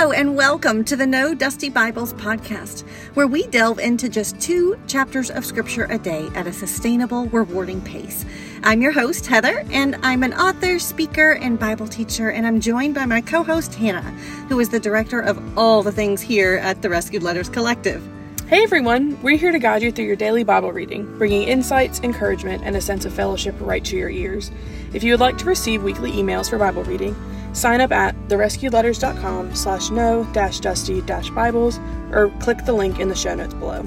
Hello, and welcome to the No Dusty Bibles podcast, where we delve into just two chapters of Scripture a day at a sustainable, rewarding pace. I'm your host, Heather, and I'm an author, speaker, and Bible teacher, and I'm joined by my co host, Hannah, who is the director of all the things here at the Rescued Letters Collective. Hey everyone, we're here to guide you through your daily Bible reading, bringing insights, encouragement, and a sense of fellowship right to your ears. If you would like to receive weekly emails for Bible reading, sign up at therescuedletters.com slash no dash dusty dash Bibles or click the link in the show notes below.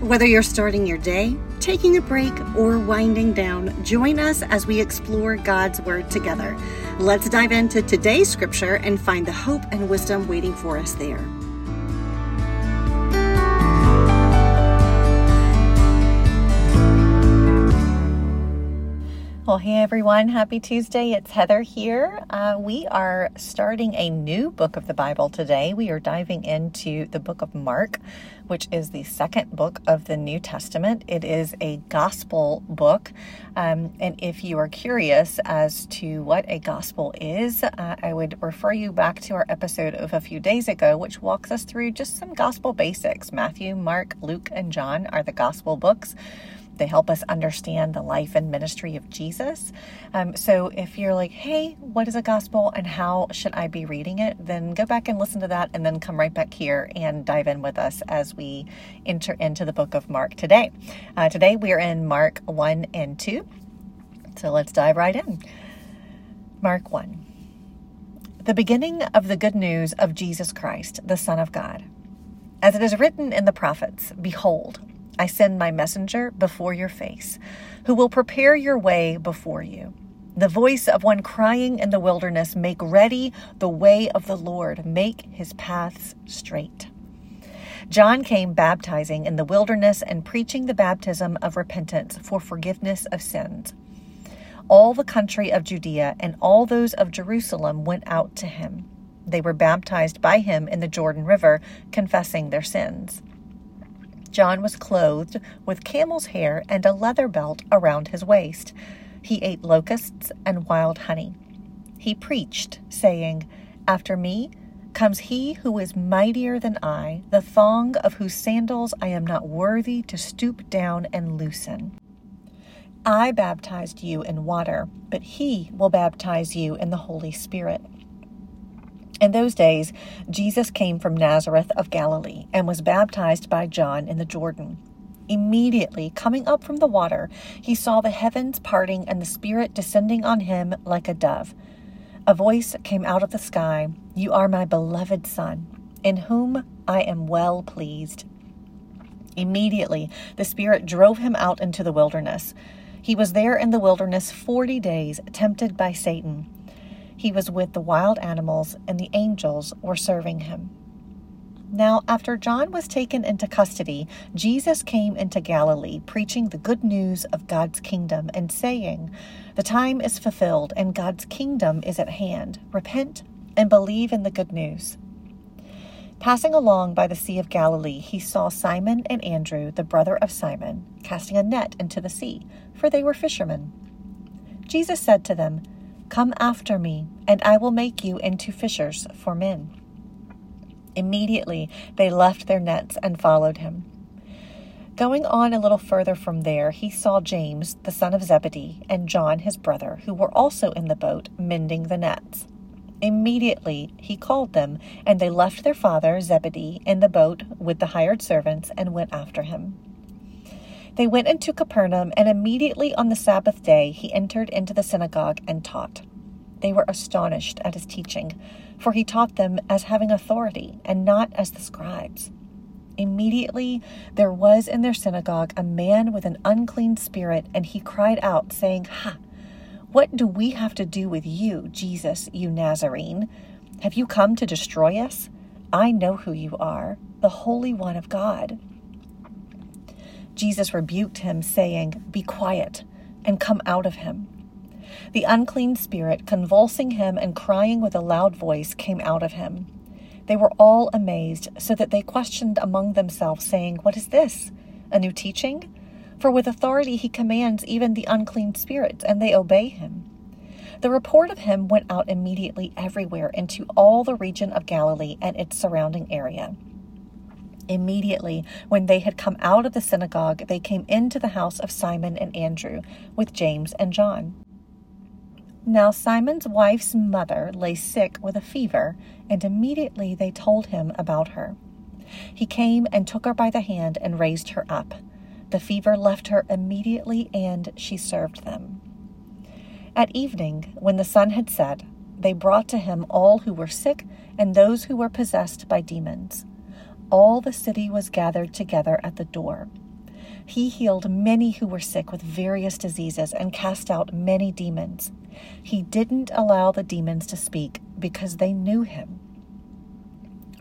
Whether you're starting your day, taking a break, or winding down, join us as we explore God's Word together. Let's dive into today's scripture and find the hope and wisdom waiting for us there. Well, hey everyone, happy Tuesday. It's Heather here. Uh, we are starting a new book of the Bible today. We are diving into the book of Mark, which is the second book of the New Testament. It is a gospel book. Um, and if you are curious as to what a gospel is, uh, I would refer you back to our episode of a few days ago, which walks us through just some gospel basics. Matthew, Mark, Luke, and John are the gospel books. They help us understand the life and ministry of Jesus. Um, so if you're like, hey, what is a gospel and how should I be reading it? Then go back and listen to that and then come right back here and dive in with us as we enter into the book of Mark today. Uh, today we are in Mark 1 and 2. So let's dive right in. Mark 1. The beginning of the good news of Jesus Christ, the Son of God. As it is written in the prophets, Behold, I send my messenger before your face, who will prepare your way before you. The voice of one crying in the wilderness, Make ready the way of the Lord, make his paths straight. John came baptizing in the wilderness and preaching the baptism of repentance for forgiveness of sins. All the country of Judea and all those of Jerusalem went out to him. They were baptized by him in the Jordan River, confessing their sins. John was clothed with camel's hair and a leather belt around his waist. He ate locusts and wild honey. He preached, saying, After me comes he who is mightier than I, the thong of whose sandals I am not worthy to stoop down and loosen. I baptized you in water, but he will baptize you in the Holy Spirit. In those days, Jesus came from Nazareth of Galilee and was baptized by John in the Jordan. Immediately, coming up from the water, he saw the heavens parting and the Spirit descending on him like a dove. A voice came out of the sky You are my beloved Son, in whom I am well pleased. Immediately, the Spirit drove him out into the wilderness. He was there in the wilderness forty days, tempted by Satan. He was with the wild animals, and the angels were serving him. Now, after John was taken into custody, Jesus came into Galilee, preaching the good news of God's kingdom and saying, The time is fulfilled, and God's kingdom is at hand. Repent and believe in the good news. Passing along by the Sea of Galilee, he saw Simon and Andrew, the brother of Simon, casting a net into the sea, for they were fishermen. Jesus said to them, Come after me, and I will make you into fishers for men. Immediately they left their nets and followed him. Going on a little further from there, he saw James, the son of Zebedee, and John, his brother, who were also in the boat, mending the nets. Immediately he called them, and they left their father, Zebedee, in the boat with the hired servants and went after him. They went into Capernaum, and immediately on the Sabbath day he entered into the synagogue and taught. They were astonished at his teaching, for he taught them as having authority, and not as the scribes. Immediately there was in their synagogue a man with an unclean spirit, and he cried out, saying, Ha! What do we have to do with you, Jesus, you Nazarene? Have you come to destroy us? I know who you are, the Holy One of God. Jesus rebuked him, saying, Be quiet and come out of him. The unclean spirit, convulsing him and crying with a loud voice, came out of him. They were all amazed, so that they questioned among themselves, saying, What is this? A new teaching? For with authority he commands even the unclean spirits, and they obey him. The report of him went out immediately everywhere into all the region of Galilee and its surrounding area. Immediately, when they had come out of the synagogue, they came into the house of Simon and Andrew with James and John. Now Simon's wife's mother lay sick with a fever, and immediately they told him about her. He came and took her by the hand and raised her up. The fever left her immediately, and she served them. At evening, when the sun had set, they brought to him all who were sick and those who were possessed by demons. All the city was gathered together at the door. He healed many who were sick with various diseases and cast out many demons. He didn't allow the demons to speak because they knew him.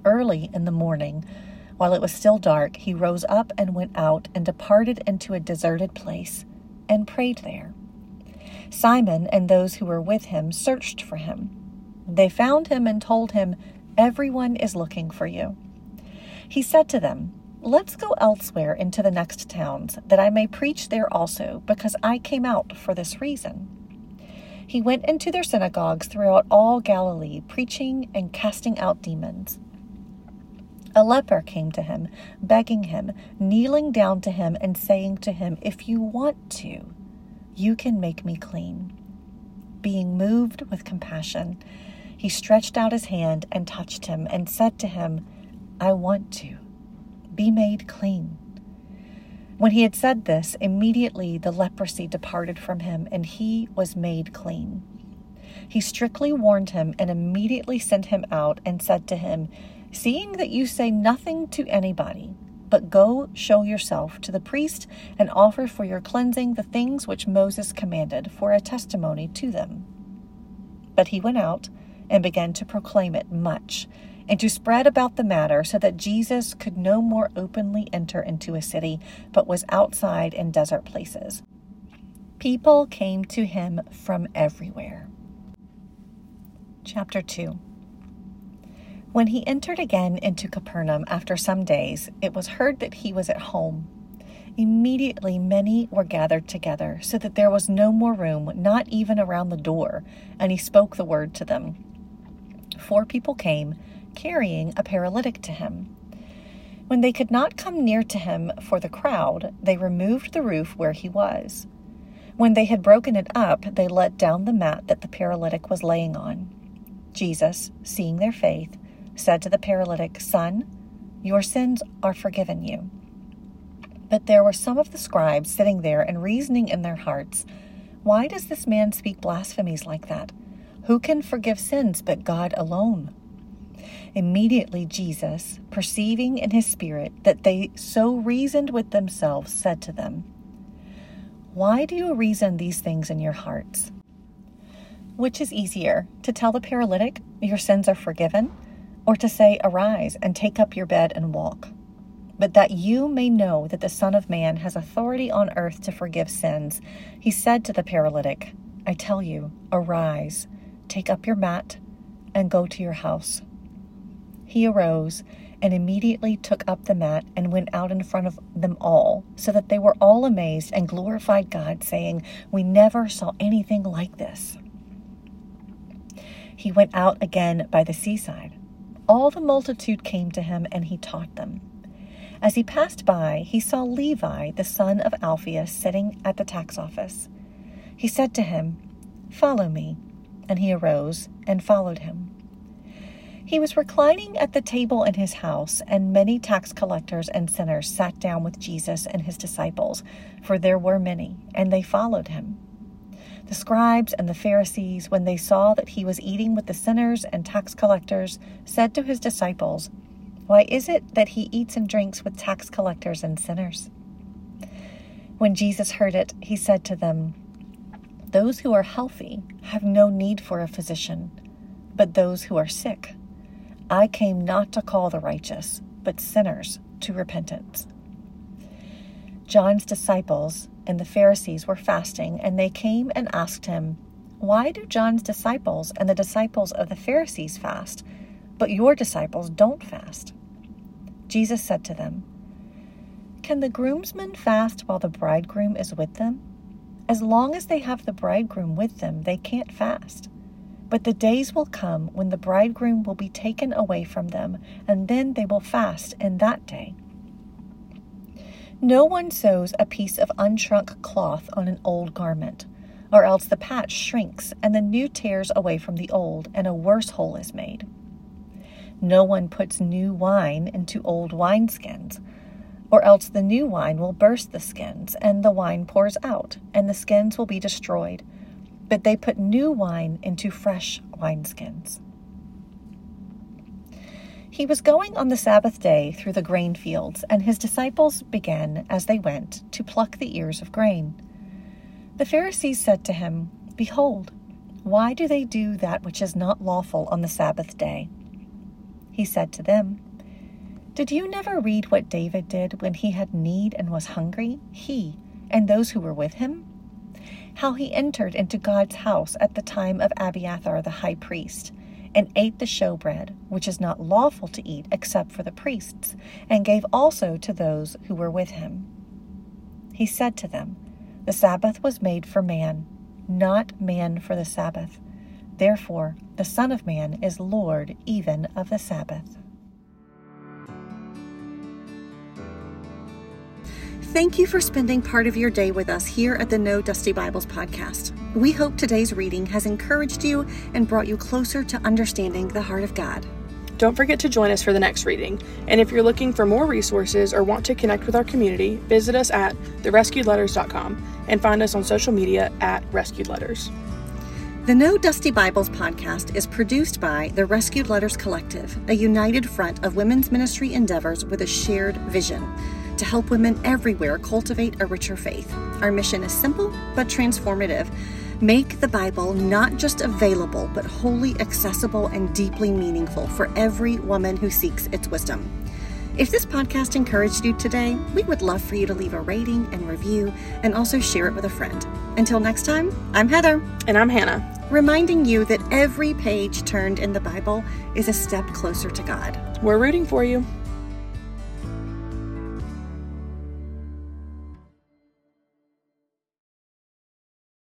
Early in the morning, while it was still dark, he rose up and went out and departed into a deserted place and prayed there. Simon and those who were with him searched for him. They found him and told him, Everyone is looking for you. He said to them, Let's go elsewhere into the next towns, that I may preach there also, because I came out for this reason. He went into their synagogues throughout all Galilee, preaching and casting out demons. A leper came to him, begging him, kneeling down to him, and saying to him, If you want to, you can make me clean. Being moved with compassion, he stretched out his hand and touched him, and said to him, I want to. Be made clean. When he had said this, immediately the leprosy departed from him, and he was made clean. He strictly warned him and immediately sent him out and said to him, Seeing that you say nothing to anybody, but go show yourself to the priest and offer for your cleansing the things which Moses commanded for a testimony to them. But he went out and began to proclaim it much, and to spread about the matter so that Jesus could no more openly enter into a city, but was outside in desert places. People came to him from everywhere. Chapter 2 when he entered again into Capernaum after some days, it was heard that he was at home. Immediately many were gathered together, so that there was no more room, not even around the door, and he spoke the word to them. Four people came, carrying a paralytic to him. When they could not come near to him for the crowd, they removed the roof where he was. When they had broken it up, they let down the mat that the paralytic was laying on. Jesus, seeing their faith, said to the paralytic, Son, your sins are forgiven you. But there were some of the scribes sitting there and reasoning in their hearts, Why does this man speak blasphemies like that? Who can forgive sins but God alone? Immediately Jesus, perceiving in his spirit that they so reasoned with themselves, said to them, Why do you reason these things in your hearts? Which is easier, to tell the paralytic, Your sins are forgiven? or to say, Arise and take up your bed and walk. But that you may know that the Son of Man has authority on earth to forgive sins, he said to the paralytic, I tell you, arise, take up your mat, and go to your house. He arose and immediately took up the mat and went out in front of them all, so that they were all amazed and glorified God, saying, We never saw anything like this. He went out again by the seaside all the multitude came to him, and he taught them. As he passed by, he saw Levi, the son of Alphaeus, sitting at the tax office. He said to him, Follow me. And he arose and followed him. He was reclining at the table in his house, and many tax collectors and sinners sat down with Jesus and his disciples, for there were many, and they followed him. The scribes and the Pharisees, when they saw that he was eating with the sinners and tax collectors, said to his disciples, Why is it that he eats and drinks with tax collectors and sinners? When Jesus heard it, he said to them, Those who are healthy have no need for a physician, but those who are sick. I came not to call the righteous, but sinners to repentance. John's disciples and the Pharisees were fasting, and they came and asked him, Why do John's disciples and the disciples of the Pharisees fast, but your disciples don't fast? Jesus said to them, Can the groomsmen fast while the bridegroom is with them? As long as they have the bridegroom with them, they can't fast. But the days will come when the bridegroom will be taken away from them, and then they will fast in that day. No one sews a piece of unshrunk cloth on an old garment, or else the patch shrinks and the new tears away from the old, and a worse hole is made. No one puts new wine into old wineskins or else the new wine will burst the skins, and the wine pours out, and the skins will be destroyed. But they put new wine into fresh wineskins. He was going on the Sabbath day through the grain fields, and his disciples began, as they went, to pluck the ears of grain. The Pharisees said to him, Behold, why do they do that which is not lawful on the Sabbath day? He said to them, did you never read what David did when he had need and was hungry, he and those who were with him? How he entered into God's house at the time of Abiathar the high priest, and ate the showbread, which is not lawful to eat except for the priests, and gave also to those who were with him. He said to them, The Sabbath was made for man, not man for the Sabbath. Therefore, the Son of Man is Lord even of the Sabbath. Thank you for spending part of your day with us here at the No Dusty Bibles podcast. We hope today's reading has encouraged you and brought you closer to understanding the heart of God. Don't forget to join us for the next reading. And if you're looking for more resources or want to connect with our community, visit us at therescuedletters.com and find us on social media at Rescued Letters. The No Dusty Bibles podcast is produced by the Rescued Letters Collective, a united front of women's ministry endeavors with a shared vision to help women everywhere cultivate a richer faith. Our mission is simple but transformative. Make the Bible not just available, but wholly accessible and deeply meaningful for every woman who seeks its wisdom. If this podcast encouraged you today, we would love for you to leave a rating and review and also share it with a friend. Until next time, I'm Heather. And I'm Hannah. Reminding you that every page turned in the Bible is a step closer to God. We're rooting for you.